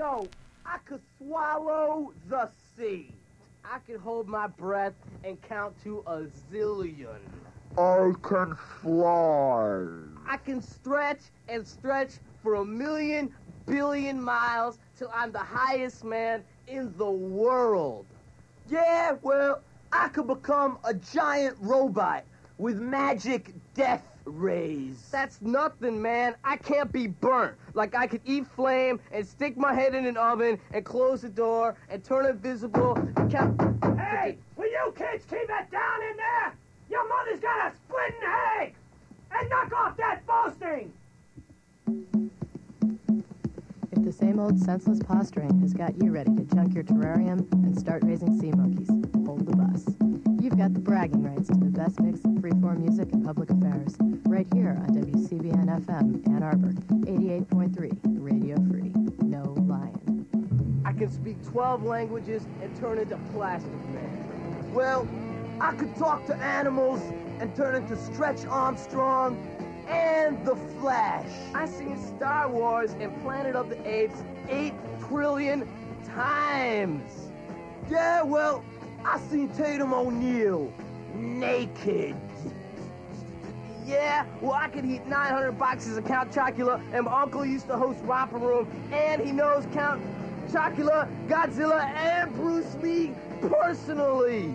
Yo, I could swallow the sea. I could hold my breath and count to a zillion. I can fly. I can stretch and stretch for a million billion miles till I'm the highest man in the world. Yeah, well, I could become a giant robot with magic death rays. That's nothing, man. I can't be burnt. Like I could eat flame and stick my head in an oven and close the door and turn invisible and count. Hey, will you kids keep it down in there? Your mother's got a splitting headache! And knock off that boasting! If the same old senseless posturing has got you ready to junk your terrarium and start raising sea monkeys, hold the bus. You've got the bragging rights to the best mix of freeform music and public affairs, right here on WCBN FM Ann Arbor, 88.3, Radio Free. No lying. I can speak 12 languages and turn into Plastic Man. Well, I could talk to animals and turn into Stretch Armstrong and The Flash. I seen Star Wars and Planet of the Apes 8 trillion times. Yeah, well, I seen Tatum O'Neal naked. Yeah, well, I could eat 900 boxes of Count Chocula, and my uncle used to host Romper Room, and he knows Count Chocula, Godzilla, and Bruce Lee personally.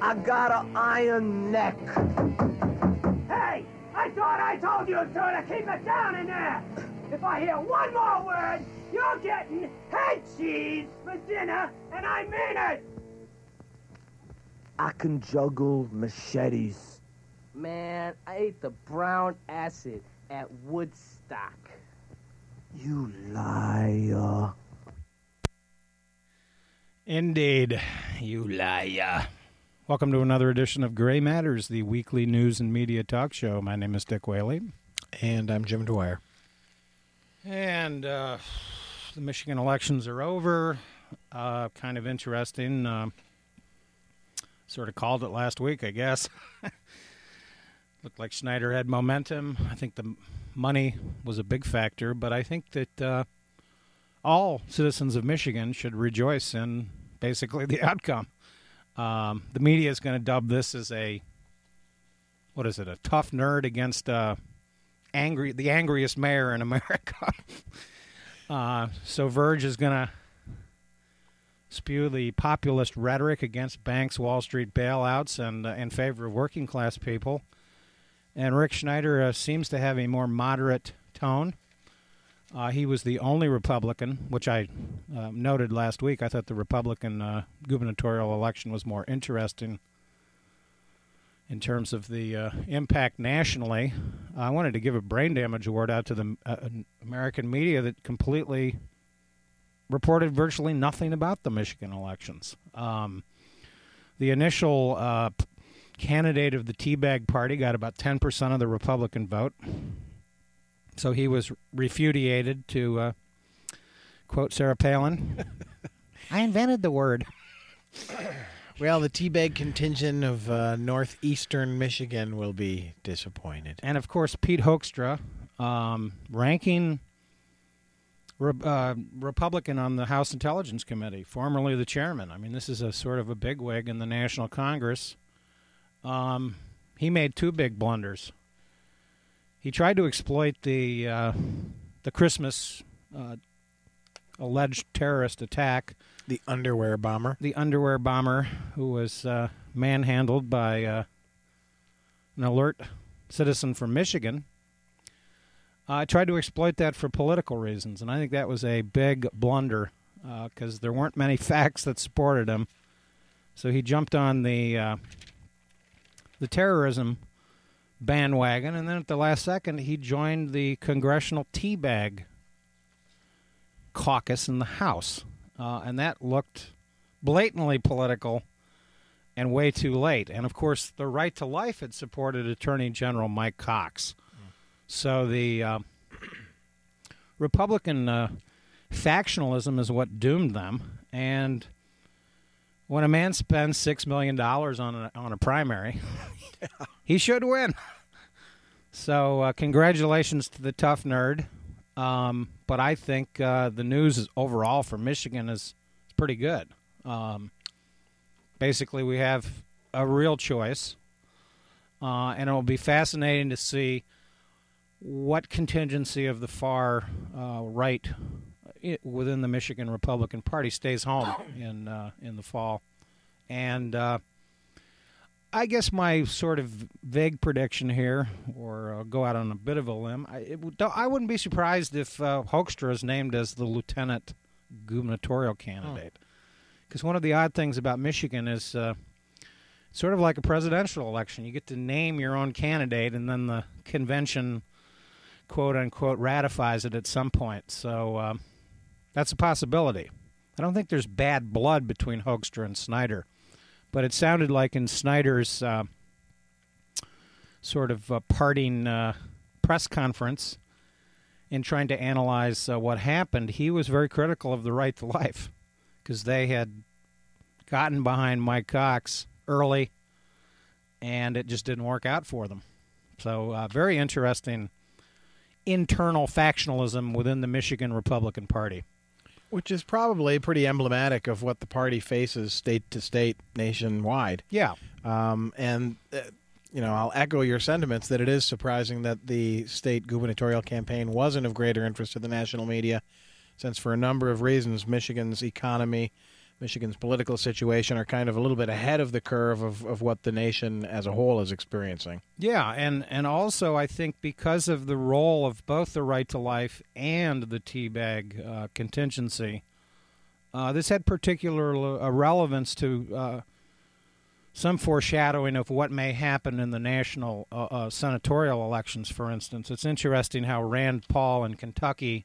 I got an iron neck. Hey, I thought I told you to keep it down in there! If I hear one more word, you're getting head cheese for dinner, and I mean it! I can juggle machetes. Man, I ate the brown acid at Woodstock. You liar. Indeed, you liar. Welcome to another edition of Gray Matters, the weekly news and media talk show. My name is Dick Whaley. And I'm Jim Dwyer. And uh, the Michigan elections are over. Uh, kind of interesting. Uh, sort of called it last week, I guess. Looked like Snyder had momentum. I think the money was a big factor, but I think that uh, all citizens of Michigan should rejoice in basically the outcome. Um, the media is going to dub this as a what is it? A tough nerd against uh, angry, the angriest mayor in America. uh, so Virg is going to spew the populist rhetoric against banks, Wall Street bailouts, and uh, in favor of working class people. And Rick Snyder uh, seems to have a more moderate tone. Uh, he was the only Republican, which I uh, noted last week. I thought the Republican uh, gubernatorial election was more interesting in terms of the uh, impact nationally. I wanted to give a brain damage award out to the uh, American media that completely reported virtually nothing about the Michigan elections. Um, the initial uh, candidate of the Teabag Party got about 10% of the Republican vote. So he was refudiated to uh, quote Sarah Palin. I invented the word. Well, the teabag contingent of uh, northeastern Michigan will be disappointed. And of course, Pete Hoekstra, um, ranking re- uh, Republican on the House Intelligence Committee, formerly the chairman. I mean, this is a sort of a bigwig in the National Congress. Um, he made two big blunders. He tried to exploit the uh, the Christmas uh, alleged terrorist attack. The underwear bomber. The underwear bomber who was uh, manhandled by uh, an alert citizen from Michigan. I tried to exploit that for political reasons, and I think that was a big blunder because there weren't many facts that supported him. So he jumped on the uh, the terrorism bandwagon, and then at the last second, he joined the congressional teabag caucus in the House, uh, and that looked blatantly political and way too late. And of course, the Right to Life had supported Attorney General Mike Cox, so the uh, Republican uh, factionalism is what doomed them, and when a man spends six million dollars on a, on a primary, he should win. So, uh, congratulations to the tough nerd. Um, but I think uh, the news is overall for Michigan is, is pretty good. Um, basically, we have a real choice, uh, and it will be fascinating to see what contingency of the far uh, right within the Michigan Republican Party stays home in uh, in the fall, and uh, I guess my sort of vague prediction here, or uh, go out on a bit of a limb, I, it, I wouldn't be surprised if uh, Hoekstra is named as the lieutenant gubernatorial candidate. Because one of the odd things about Michigan is uh, sort of like a presidential election. You get to name your own candidate, and then the convention, quote unquote, ratifies it at some point. So um, that's a possibility. I don't think there's bad blood between Hoekstra and Snyder but it sounded like in Snyder's uh, sort of uh, parting uh, press conference in trying to analyze uh, what happened, he was very critical of the right to life because they had gotten behind Mike Cox early and it just didn't work out for them. So, uh, very interesting internal factionalism within the Michigan Republican Party. Which is probably pretty emblematic of what the party faces state to state nationwide. Yeah. Um, and, uh, you know, I'll echo your sentiments that it is surprising that the state gubernatorial campaign wasn't of greater interest to the national media, since for a number of reasons, Michigan's economy, Michigan's political situation are kind of a little bit ahead of the curve of, of what the nation as a whole is experiencing. Yeah, and and also I think because of the role of both the right to life and the teabag uh, contingency, uh, this had particular uh, relevance to uh, some foreshadowing of what may happen in the national uh, uh, senatorial elections. For instance, it's interesting how Rand Paul in Kentucky.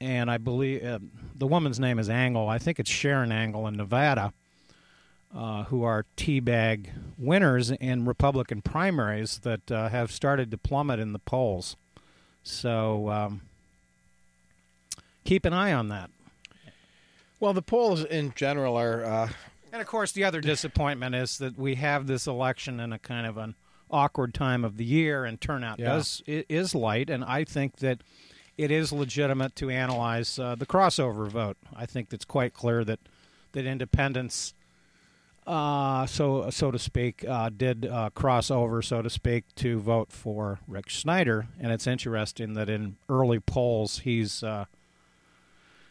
And I believe uh, the woman's name is Angle. I think it's Sharon Angle in Nevada uh, who are teabag winners in Republican primaries that uh, have started to plummet in the polls. So um, keep an eye on that. Well, the polls in general are. Uh, And of course, the other disappointment is that we have this election in a kind of an awkward time of the year, and turnout Yeah. does is light. And I think that it is legitimate to analyze uh, the crossover vote. I think it's quite clear that that independents, uh, so so to speak, uh, did uh, cross over, so to speak, to vote for Rick Snyder. And it's interesting that in early polls he's uh,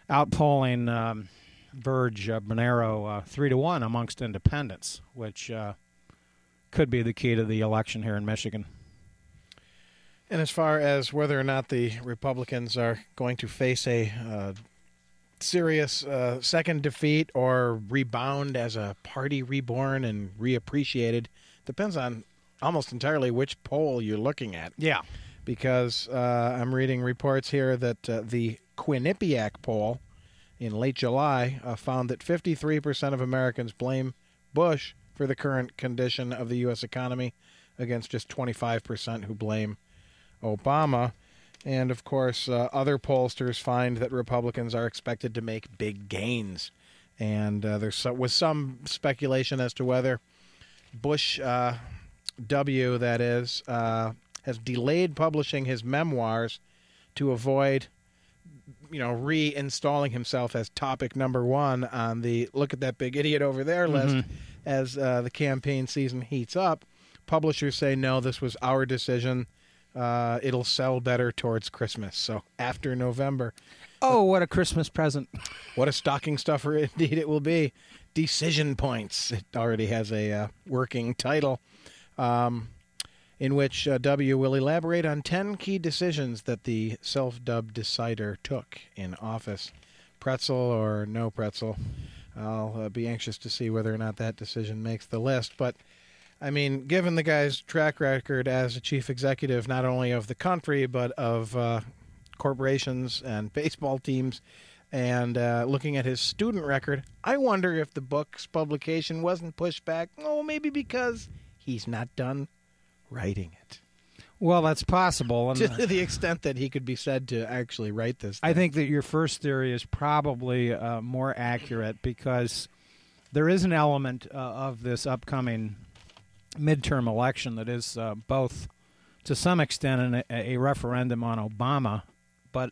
outpolling um, Virg Bernero uh, three to one amongst independents, which could be the key to the election here in Michigan. And as far as whether or not the Republicans are going to face a uh, serious uh, second defeat or rebound as a party reborn and reappreciated, depends on almost entirely which poll you're looking at. Yeah. Because uh, I'm reading reports here that uh, the Quinnipiac poll in late July uh, found that 53% of Americans blame Bush for the current condition of the U.S. economy, against just 25% who blame Obama. And of course, uh, other pollsters find that Republicans are expected to make big gains. And uh, there so, was some speculation as to whether Bush uh, W, that is, uh, has delayed publishing his memoirs to avoid, you know, reinstalling himself as topic number one on the look at that big idiot over there list as uh, the campaign season heats up. Publishers say, no, this was our decision uh, it'll sell better towards Christmas. So after November, Oh, what a Christmas present! what a stocking stuffer indeed it will be. Decision Points. It already has a uh, working title, um, in which uh, W will elaborate on 10 key decisions that the self dubbed decider took in office. Pretzel or no pretzel. I'll uh, be anxious to see whether or not that decision makes the list. But I mean, given the guy's track record as a chief executive, not only of the country, but of uh, corporations and baseball teams, and uh, looking at his student record, I wonder if the book's publication wasn't pushed back. Oh, maybe because he's not done writing it. Well, that's possible, and To the extent that he could be said to actually write this. I think that your first theory is probably uh, more accurate because there is an element uh, of this upcoming midterm election that is uh, both, to some extent, an, a referendum on Obama but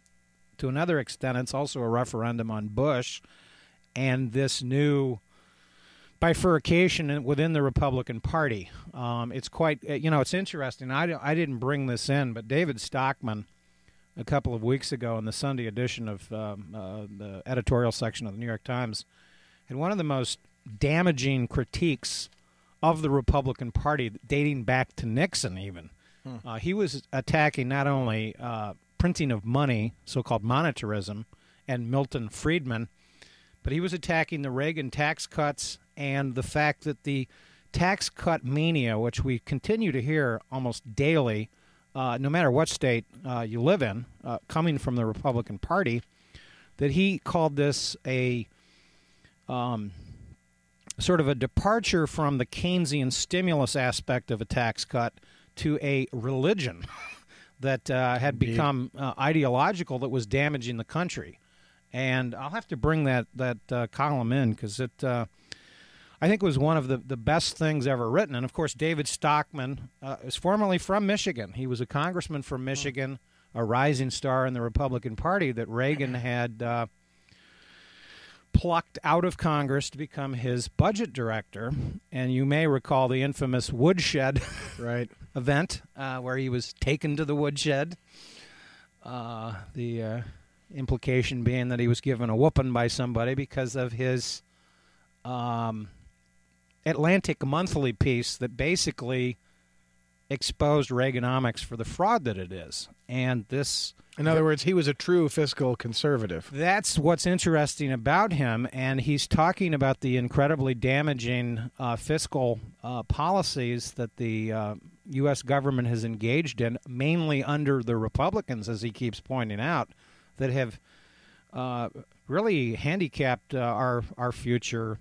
to another extent, it's also a referendum on Bush and this new bifurcation within the Republican Party. Um, it's quite, uh, you know, it's interesting. I, I didn't bring this in, but David Stockman, a couple of weeks ago in the Sunday edition of um, uh, the editorial section of the New York Times, had one of the most damaging critiques of the Republican Party dating back to Nixon, even. Hmm. Uh, he was attacking not only uh, printing of money, so called monetarism, and Milton Friedman, but he was attacking the Reagan tax cuts and the fact that the tax cut mania, which we continue to hear almost daily, uh, no matter what state uh, you live in, uh, coming from the Republican Party, that he called this a um, sort of a departure from the Keynesian stimulus aspect of a tax cut to a religion that uh, had Indeed. become uh, ideological that was damaging the country. And I'll have to bring that that uh, column in because it I think was one of the, the best things ever written. And of course, David Stockman uh, is formerly from Michigan. He was a congressman from Michigan, a rising star in the Republican Party that Reagan had uh, plucked out of Congress to become his budget director. And you may recall the infamous woodshed right event uh, where he was taken to the woodshed. Uh, the uh, implication being that he was given a whooping by somebody because of his um, Atlantic Monthly piece that basically exposed Reaganomics for the fraud that it is. And this. In other words, he was a true fiscal conservative. That's what's interesting about him. And he's talking about the incredibly damaging uh, fiscal uh, policies that the uh, U.S. government has engaged in, mainly under the Republicans, as he keeps pointing out, that have uh, really handicapped uh, our, our future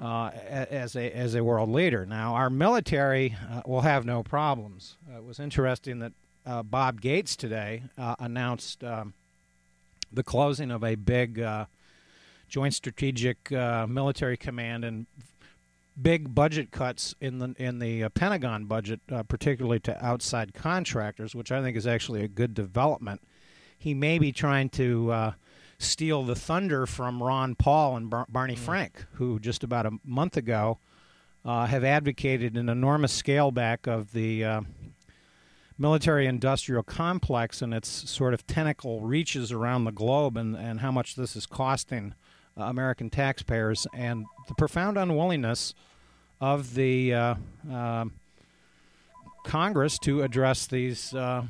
uh, as a as a world leader. Now, our military uh, will have no problems. Uh, it was interesting that uh, Bob Gates today uh, announced um, the closing of a big uh, joint strategic military command and big budget cuts in the in the Pentagon budget, particularly to outside contractors, which I think is actually a good development. He may be trying to steal the thunder from Ron Paul and Bar- Barney mm. Frank, who just about a month ago uh, have advocated an enormous scale back of the uh, military industrial complex and its sort of tentacle reaches around the globe and, and how much this is costing uh, American taxpayers and the profound unwillingness of the uh, uh, Congress to address these uh,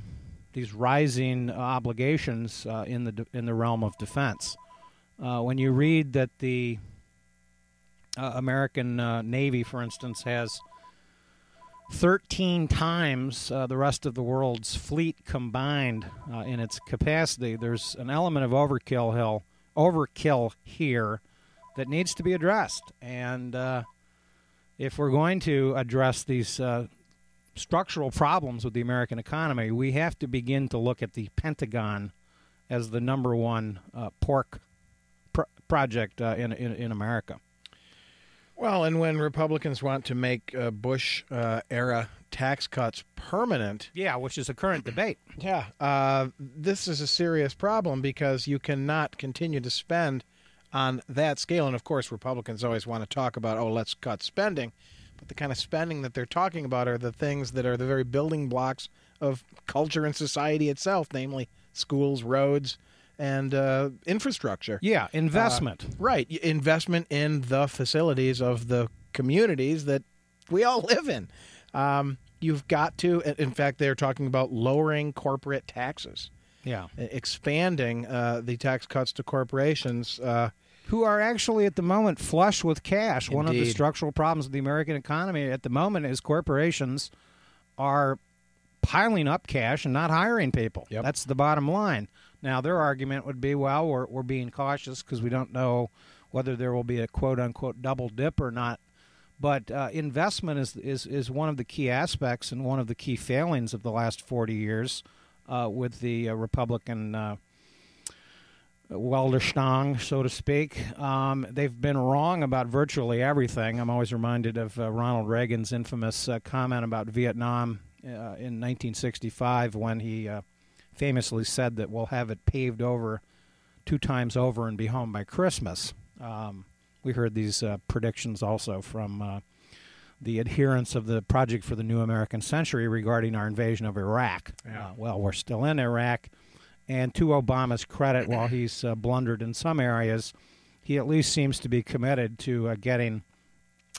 these rising obligations uh, in the in the realm of defense. Uh, when you read that the uh, American uh, Navy, for instance, has 13 times uh, the rest of the world's fleet combined uh, in its capacity, there's an element of overkill hill, overkill here that needs to be addressed. And if we're going to address these structural problems with the American economy, we have to begin to look at the Pentagon as the number one uh, pork project uh, in, in, in America. Well, and when Republicans want to make uh, Bush uh, era tax cuts permanent, yeah, which is a current debate. Yeah, uh, this is a serious problem because you cannot continue to spend on that scale. And of course, Republicans always want to talk about, oh, let's cut spending. But the kind of spending that they're talking about are the things that are the very building blocks of culture and society itself, namely schools, roads, and uh, infrastructure. Yeah, investment. Uh, right, investment in the facilities of the communities that we all live in. Um, you've got to, in fact, they're talking about lowering corporate taxes. Yeah, expanding uh, the tax cuts to corporations. Who are actually at the moment flush with cash. Indeed. One of the structural problems of the American economy at the moment is corporations are piling up cash and not hiring people. Yep. That's the bottom line. Now, their argument would be, well, we're, we're being cautious because we don't know whether there will be a quote unquote double dip or not. But uh, investment is, is, is one of the key aspects and one of the key failings of the last 40 years uh, with the uh, Republican uh, Weltanschauung, so to speak. Um, they've been wrong about virtually everything. I'm always reminded of uh, Ronald Reagan's infamous uh, comment about Vietnam uh, in 1965 when he uh, famously said that we'll have it paved over two times over and be home by Christmas. Um, we heard these uh, predictions also from uh, the adherents of the Project for the New American Century regarding our invasion of Iraq. Yeah. Well, we're still in Iraq, and to Obama's credit, while he's uh, blundered in some areas, he at least seems to be committed to uh, getting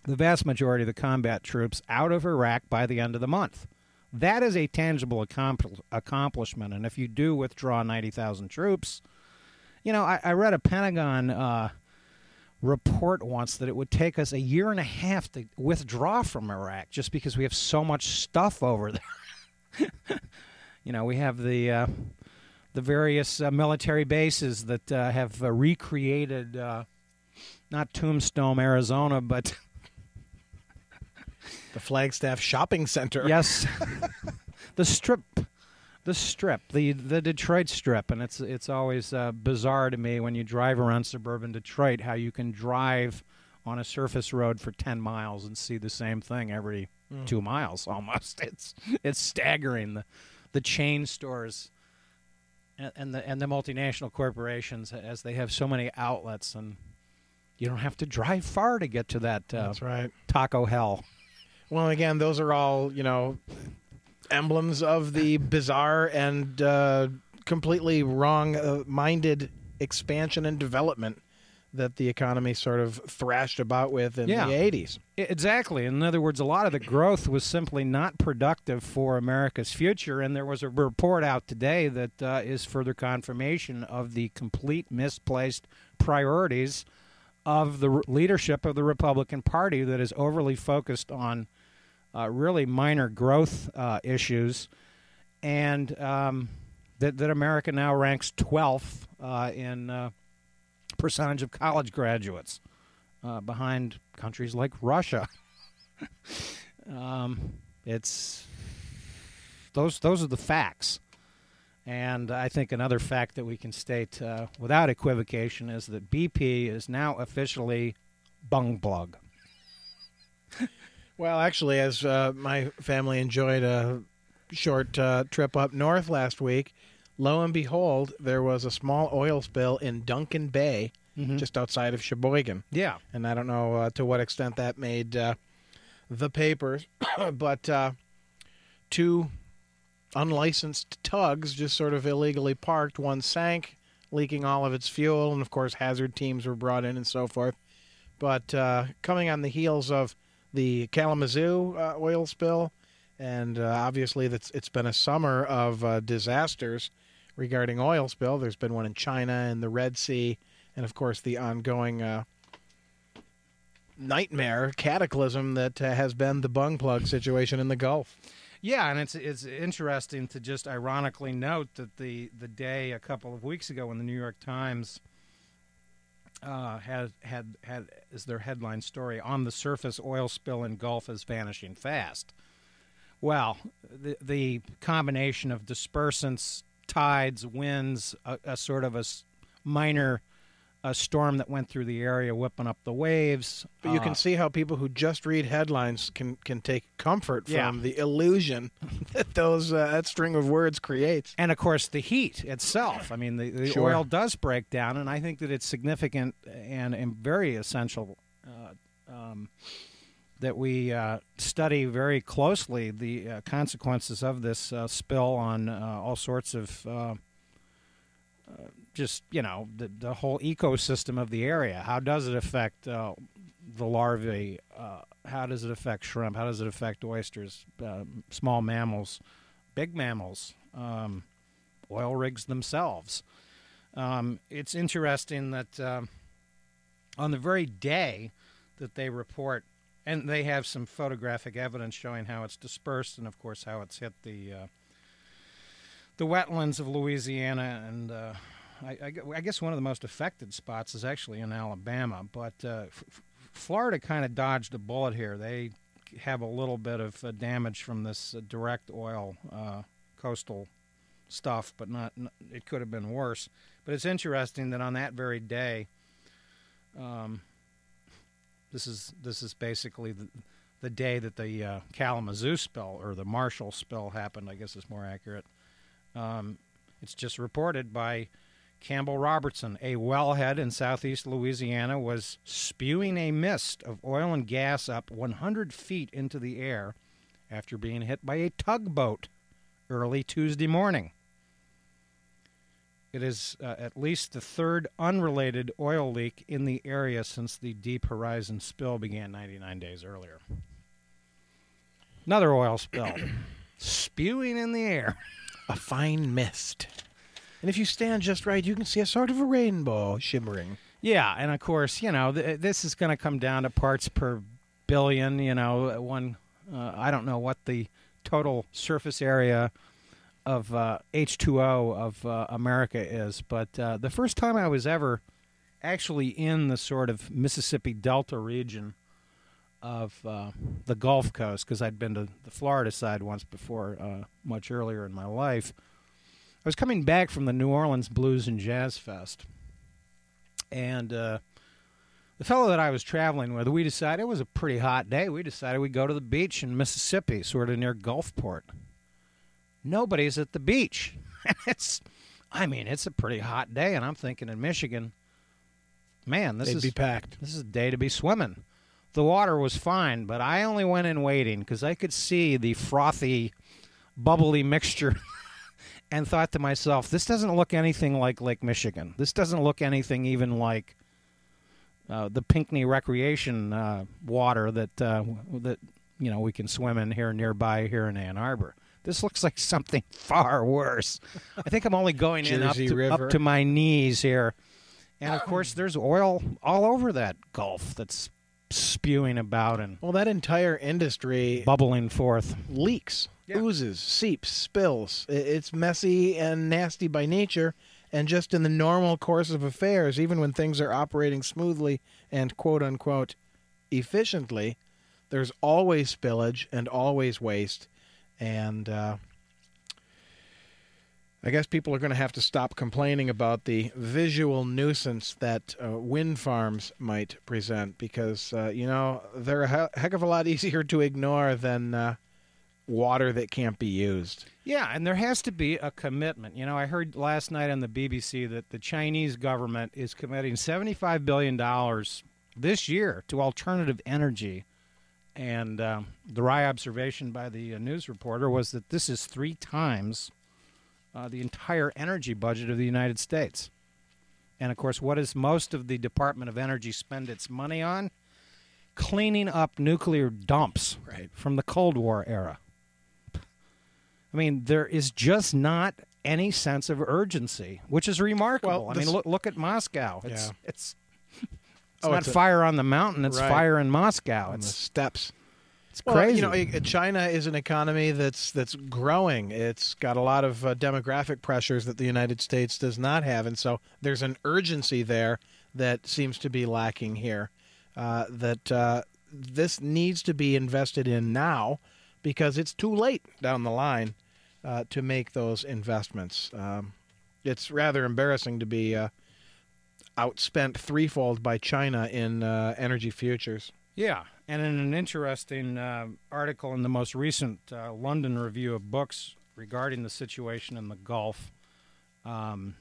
the vast majority of the combat troops out of Iraq by the end of the month. That is a tangible accompl- accomplishment, and if you do withdraw 90,000 troops, you know, I, I read a Pentagon uh, report once that it would take us a year and a half to withdraw from Iraq just because we have so much stuff over there. you know, we have the uh, the various uh, military bases that uh, have uh, recreated uh, not Tombstone, Arizona, but The Flagstaff Shopping Center. yes, the strip, the strip, the the Detroit strip, and it's it's always uh, bizarre to me when you drive around suburban Detroit how you can drive on a surface road for ten miles and see the same thing every two miles almost. It's it's staggering the the chain stores and, and the and the multinational corporations as they have so many outlets and you don't have to drive far to get to that uh, That's right. taco hell. Well, again, those are all you know emblems of the bizarre and uh, completely wrong-minded expansion and development that the economy sort of thrashed about with in Yeah. the '80s. Exactly. In other words, a lot of the growth was simply not productive for America's future, and there was a report out today that uh, is further confirmation of the complete misplaced priorities of the r- leadership of the Republican Party that is overly focused on uh, really minor growth uh, issues, and um, that that America now ranks 12th uh, in uh, percentage of college graduates uh, behind countries like Russia. um, it's those those are the facts, and I think another fact that we can state uh, without equivocation is that BP is now officially bung plug. Well, actually, as uh, my family enjoyed a short uh, trip up north last week, lo and behold, there was a small oil spill in Duncan Bay, just outside of Cheboygan. Yeah, and I don't know uh, to what extent that made uh, the papers, but uh, two unlicensed tugs just sort of illegally parked. One sank, leaking all of its fuel, and of course, hazard teams were brought in and so forth. But uh, coming on the heels of the Kalamazoo uh, oil spill, and uh, obviously that's it's been a summer of uh, disasters regarding oil spill. There's been one in China and the Red Sea, and of course the ongoing uh, nightmare cataclysm that uh, has been the bung plug situation in the Gulf. Yeah, and it's it's interesting to just ironically note that the the day a couple of weeks ago when the New York Times uh, had had had as their headline story on the surface oil spill in Gulf is vanishing fast. Well, the the combination of dispersants, tides, winds, a, a sort of a minor a storm that went through the area, whipping up the waves. But you uh, can see how people who just read headlines can can take comfort from Yeah. the illusion that those uh, that string of words creates. and of course the heat itself. I mean, the, the Sure. oil does break down, and I think that it's significant and, and very essential uh, um, that we uh, study very closely the uh, consequences of this uh, spill on uh, all sorts of. Uh, uh, just you know the the whole ecosystem of the area. How does it affect the larvae? How does it affect shrimp? How does it affect oysters? Small mammals, big mammals, um, oil rigs themselves. Um, it's interesting that on the very day that they report, and they have some photographic evidence showing how it's dispersed, and of course how it's hit the uh, the wetlands of Louisiana, and uh, I, I I guess one of the most affected spots is actually in Alabama. But uh, F- Florida kind of dodged a bullet here. They have a little bit of uh, damage from this uh, direct oil uh, coastal stuff, but not. It could have been worse. But it's interesting that on that very day, um, this is this is basically the, the day that the uh, Kalamazoo spill or the Marshall spill happened. I guess is more accurate. Um, It's just reported by Campbell Robertson. A wellhead in southeast Louisiana was spewing a mist of oil and gas up 100 feet into the air after being hit by a tugboat early Tuesday morning. It is uh, at least the third unrelated oil leak in the area since the Deep Horizon spill began 99 days earlier. Another oil spill spewing in the air. A fine mist. And if you stand just right, you can see a sort of a rainbow shimmering. Yeah, and of course, you know, th- this is going to come down to parts per billion. You know, one, uh, I don't know what the total surface area of uh, H2O of uh, America is, but uh, the first time I was ever actually in the sort of Mississippi Delta region of uh, the Gulf Coast, because I'd been to the Florida side once before, uh, much earlier in my life. I was coming back from the New Orleans Blues and Jazz Fest, and the fellow that I was traveling with, we decided it was a pretty hot day. We decided we'd go to the beach in Mississippi, sort of near Gulfport. Nobody's at the beach. it's, I mean, it's a pretty hot day, and I'm thinking in Michigan, man, this They'd is be packed. this is a day to be swimming. The water was fine, but I only went in waiting because I could see the frothy, bubbly mixture and thought to myself, this doesn't look anything like Lake Michigan. This doesn't look anything even like uh, the Pinckney Recreation uh, water that uh, that you know we can swim in here nearby here in Ann Arbor. This looks like something far worse. I think I'm only going in up to, up to my knees here. And of um, course, there's oil all over that Gulf that's spewing about and Well, that entire industry bubbling forth. leaks, Yeah. oozes, seeps, spills. It's messy and nasty by nature, and just in the normal course of affairs, even when things are operating smoothly and quote unquote efficiently, there's always spillage and always waste. And uh, I guess people are going to have to stop complaining about the visual nuisance that uh, wind farms might present because, uh, you know, they're a heck of a lot easier to ignore than uh, water that can't be used. Yeah, and there has to be a commitment. You know, I heard last night on the BBC that the Chinese government is committing $75 billion this year to alternative energy. And um, the wry observation by the uh, news reporter was that this is three times uh, the entire energy budget of the United States. And of course, what does most of the Department of Energy spend its money on? Cleaning up nuclear dumps Right. from the Cold War era. I mean, there is just not any sense of urgency, which is remarkable. Well, I mean, look look at Moscow. It's Yeah. it's it's Oh, not it's a- fire on the mountain; it's Right. fire in Moscow. on the It's steps. it's Well, crazy. you know, China is an economy that's that's growing. It's got a lot of uh, demographic pressures that the United States does not have, and so there's an urgency there that seems to be lacking here. Uh, that uh, this needs to be invested in now because it's too late down the line uh, to make those investments. Um, it's rather embarrassing to be uh, outspent threefold by China in uh, energy futures. Yeah, and in an interesting uh, article in the most recent uh, London Review of Books regarding the situation in the Gulf, um,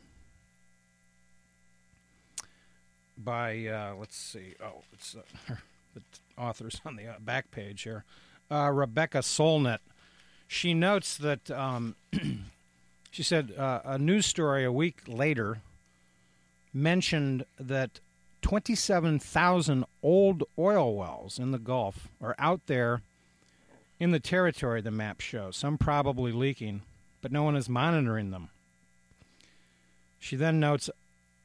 by uh, let's see, oh, it's uh, the author's on the uh, back page here, Rebecca Solnit. She notes that um, she said a news story a week later mentioned that 27,000 old oil wells in the Gulf are out there in the territory the map shows, some probably leaking, but no one is monitoring them. She then notes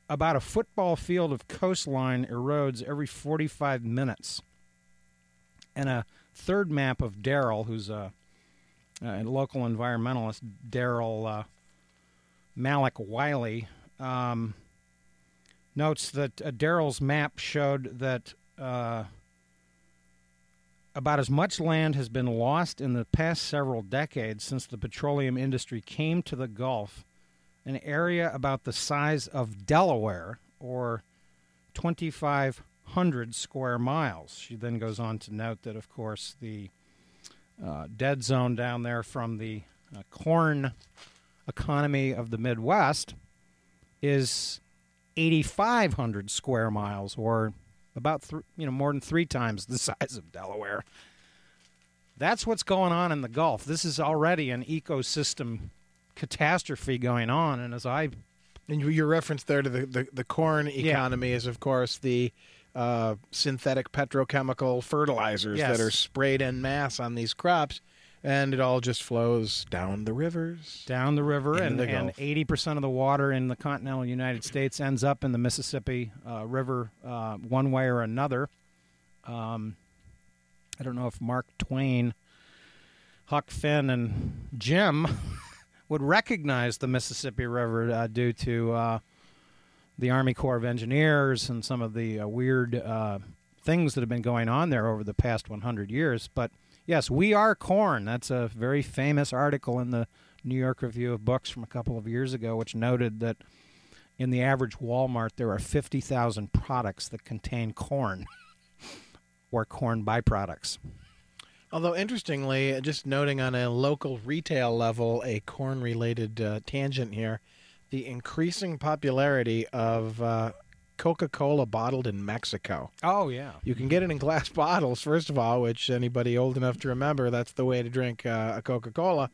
about a football field of coastline erodes every 45 minutes. And a third map of Daryl, who's a, a local environmentalist, Daryl uh, Malek-Wiley, um, notes that uh, Daryl's map showed that uh, about as much land has been lost in the past several decades since the petroleum industry came to the Gulf, an area about the size of Delaware, or 2,500 square miles. She then goes on to note that, of course, the uh, dead zone down there from the uh, corn economy of the Midwest is 8,500 square miles, or about th- you know more than three times the size of Delaware. That's what's going on in the Gulf. This is already an ecosystem catastrophe going on, and as I And your reference there to the, the, the corn economy is, of course, the uh, synthetic petrochemical fertilizers Yes. that are sprayed en masse on these crops, and it all just flows down the rivers. down the river, and the and eighty percent of the water in the continental United States ends up in the Mississippi uh, River, uh, one way or another. Um, I don't know if Mark Twain, Huck Finn, and Jim would recognize the Mississippi River uh, due to uh, the Army Corps of Engineers and some of the uh, weird uh, things that have been going on there over the past 100 years. But yes, we are corn. That's a very famous article in the New York Review of Books from a couple of years ago, which noted that in the average Walmart there are 50,000 products that contain corn or corn byproducts. Although, interestingly, just noting on a local retail level, a corn related uh, tangent here, the increasing popularity of uh, Coca Cola bottled in Mexico. Oh yeah. You can get it in glass bottles, first of all, which anybody old enough to remember, that's the way to drink uh, a Coca Cola.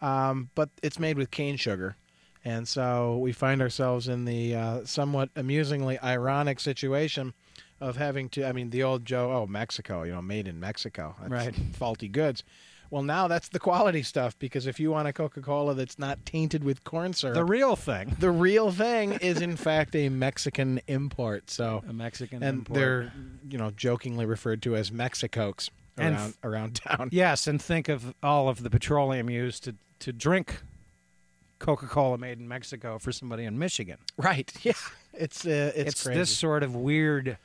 Um, but it's made with cane sugar. And so we find ourselves in the uh, somewhat amusingly ironic situation of having to, I mean, the old Joe, oh, Mexico, you know, made in Mexico. That's Right. Faulty goods. Well, now that's the quality stuff because if you want a Coca Cola that's not tainted with corn syrup, The real thing. the real thing is, in fact, a Mexican import. So A Mexican and import. they're you know jokingly referred to as Mexicokes And around f- around town. Yes, and think of all of the petroleum used to, to drink Coca Cola made in Mexico for somebody in Michigan. Right. Yeah. It's uh, it's, It's, this sort of weird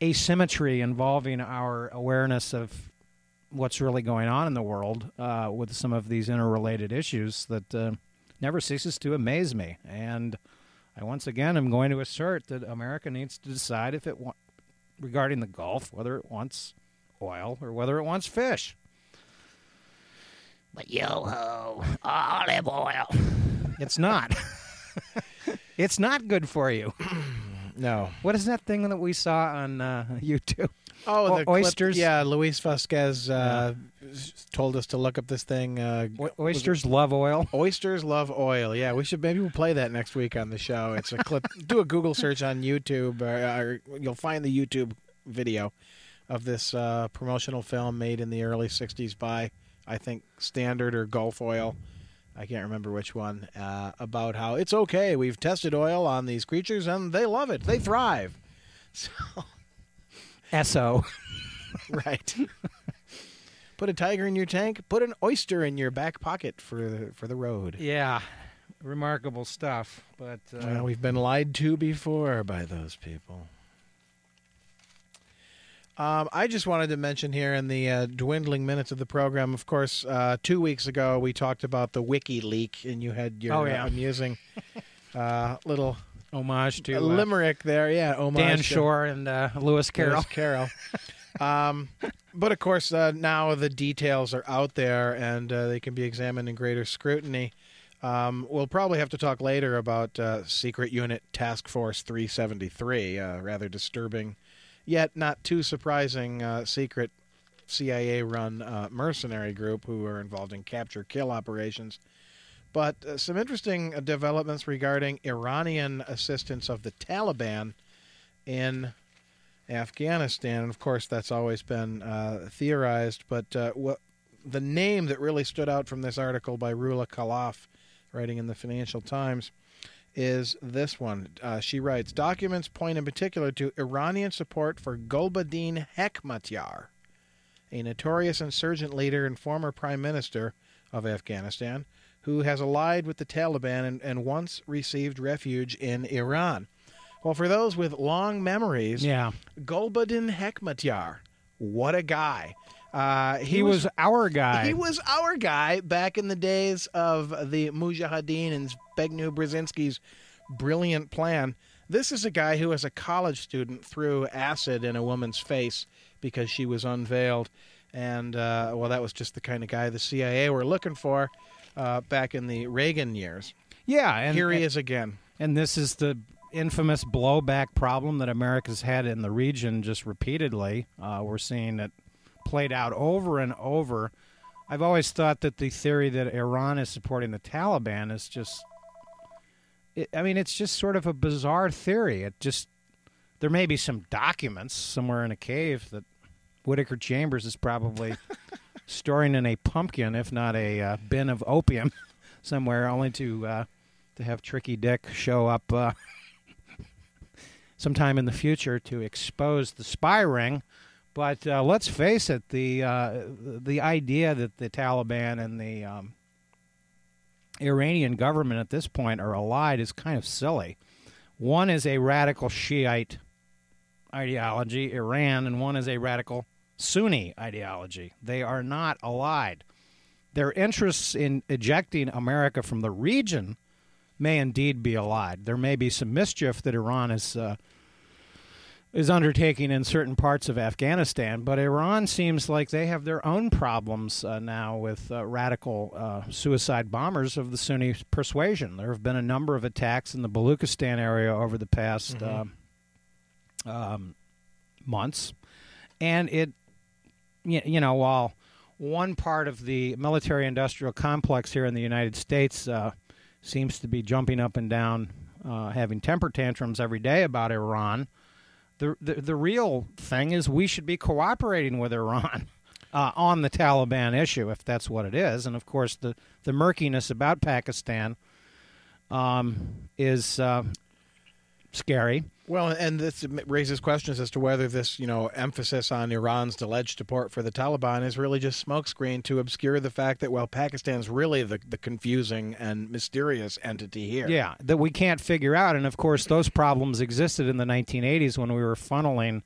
asymmetry involving our awareness of what's really going on in the world uh, with some of these interrelated issues that uh, never ceases to amaze me. And I once again am going to assert that America needs to decide if it wa- regarding the Gulf whether it wants oil or whether it wants fish. But yo ho, olive oil. It's not. it's not good for you. no. What is that thing that we saw on uh, YouTube? Oh, O- the clip- oysters? yeah, Luis Vasquez uh, s- told us to look up this thing. Uh, O- oysters love oil. Oysters love oil. Yeah, we should maybe we'll play that next week on the show. It's a clip. Do a Google search on YouTube, or, or you'll find the YouTube video of this uh, promotional film made in the early '60s by, I think, Standard or Gulf Oil. I can't remember which one. Uh, about how it's okay. We've tested oil on these creatures and they love it. They thrive. So, So right. put a tiger in your tank. Put an oyster in your back pocket for the, for the road. yeah, remarkable stuff. But uh, Well, we've been lied to before by those people. Um, I just wanted to mention here in the uh, dwindling minutes of the program, of course, uh, two weeks ago we talked about the wiki leak, and you had your Oh, yeah. amusing uh, little homage to uh, limerick there. Yeah, homage Dan Schorr and uh, Lewis Carroll. Lewis Carroll. um, but of course, uh, now the details are out there and uh, they can be examined in greater scrutiny. Um, we'll probably have to talk later about uh, Secret Unit Task Force 373, uh, rather disturbing, yet not too surprising uh, secret CIA run uh, mercenary group who are involved in capture kill operations. But uh, some interesting uh, developments regarding Iranian assistance of the Taliban in Afghanistan. And of course, that's always been uh, theorized. But uh, what the name that really stood out from this article by Roula Khalaf, writing in the Financial Times, is this one. Uh, she writes Documents point in particular to Iranian support for Gulbuddin Hekmatyar, a notorious insurgent leader and former prime minister of Afghanistan, who has allied with the Taliban and, and once received refuge in Iran. Well, for those with long memories, Yeah, Gulbuddin Hekmatyar, what a guy! Uh, he, was, our guy. he was our guy back in the days of the Mujahideen and Zbigniew Brzezinski's brilliant plan. This is a guy who, as a college student, threw acid in a woman's face because she was unveiled. And, uh, well, that was just the kind of guy the CIA were looking for. Uh, back in the Reagan years. Yeah, and Here he and- is again. And this is the infamous blowback problem that America's had in the region just repeatedly. Uh, we're seeing it played out over and over. I've always thought that the theory that Iran is supporting the Taliban is just. It, I mean, it's just sort of a bizarre theory. It just. There may be some documents somewhere in a cave that Whittaker Chambers is probably storing in a pumpkin, if not a uh, bin of opium, somewhere, only to uh, to have Tricky Dick show up uh, sometime in the future to expose the spy ring. But uh, let's face it, the uh, the idea that the Taliban and the um, Iranian government at this point are allied is kind of silly. One is a radical Shiite ideology, Iran, and one is a radical Sunni ideology. They are not allied. Their interests in ejecting America from the region may indeed be allied. There may be some mischief that Iran is uh, is undertaking in certain parts of Afghanistan, but Iran seems like they have their own problems uh, now with uh, radical uh, suicide bombers of the Sunni persuasion. There have been a number of attacks in the Baluchistan area over the past uh, um, months, and it, you know, while one part of the military-industrial complex here in the United States uh, seems to be jumping up and down, uh, having temper tantrums every day about Iran. The, the the real thing is we should be cooperating with Iran uh, on the Taliban issue, if that's what it is. And of course, the the murkiness about Pakistan um, is uh, scary. Well, and this raises questions as to whether this, you know, emphasis on Iran's alleged support for the Taliban is really just smokescreen to obscure the fact that, well, Pakistan's really the, the confusing and mysterious entity here. Yeah, that we can't figure out. And of course, those problems existed in the 1980s when we were funneling